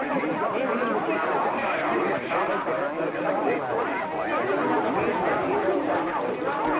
Thank you.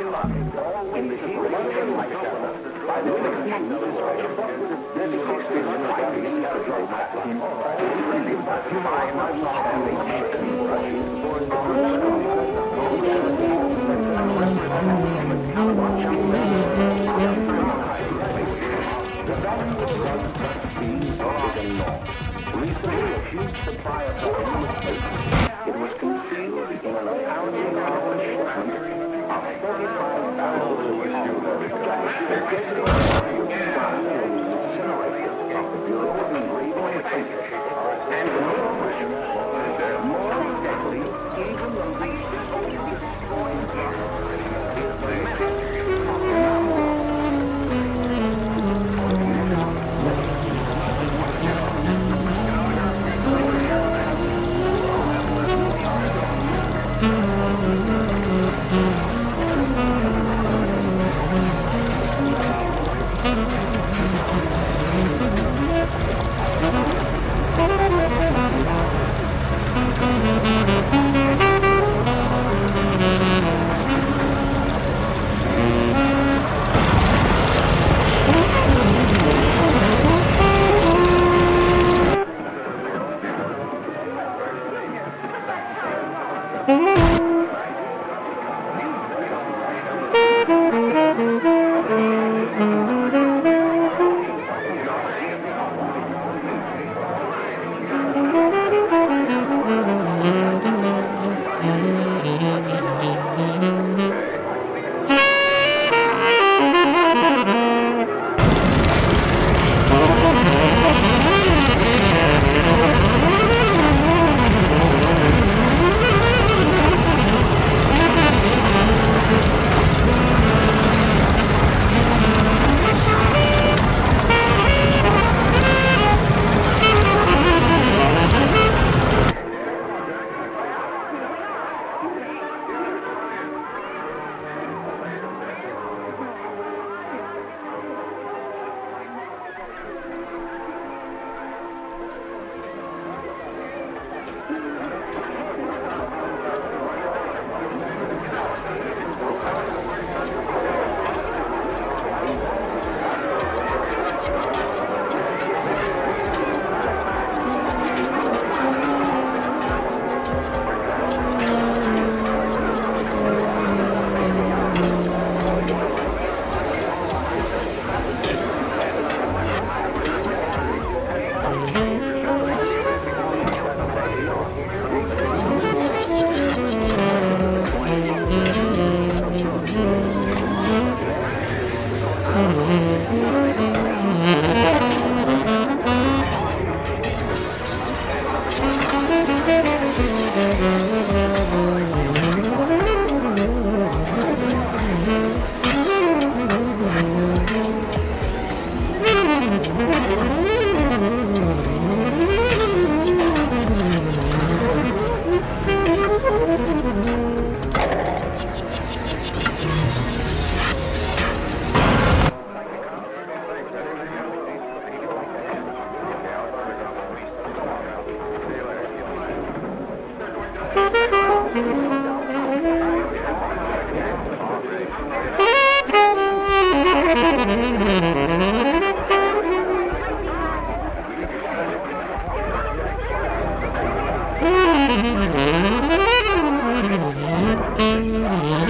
in the heat of modern by the vaccine administration. Nearly 6 billion Iranians have grown vaccine, including by much heavily taken. Thank you. Thank you.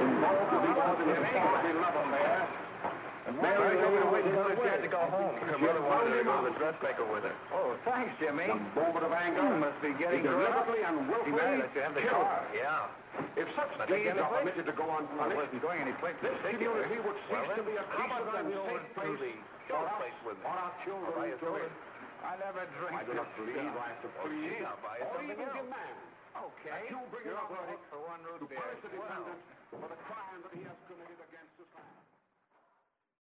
involved to be something historically loving there. And Mary Lou was waiting for to go home. Camilla wanted to go to the dressmaker with her. Oh, thanks, Jimmy. The moment of anger you hmm. must be getting deliberately and willfully killed. Yeah. If such deeds are permitted to go unpunished, I wasn't going any place. This community would cease to be a decent and safe place. Or else, or our children to. I never drink. I do not believe I have to oh, please or even demand. Okay. You bring You're it for one root beer. To punish the defendant for the crime that he has committed against his land.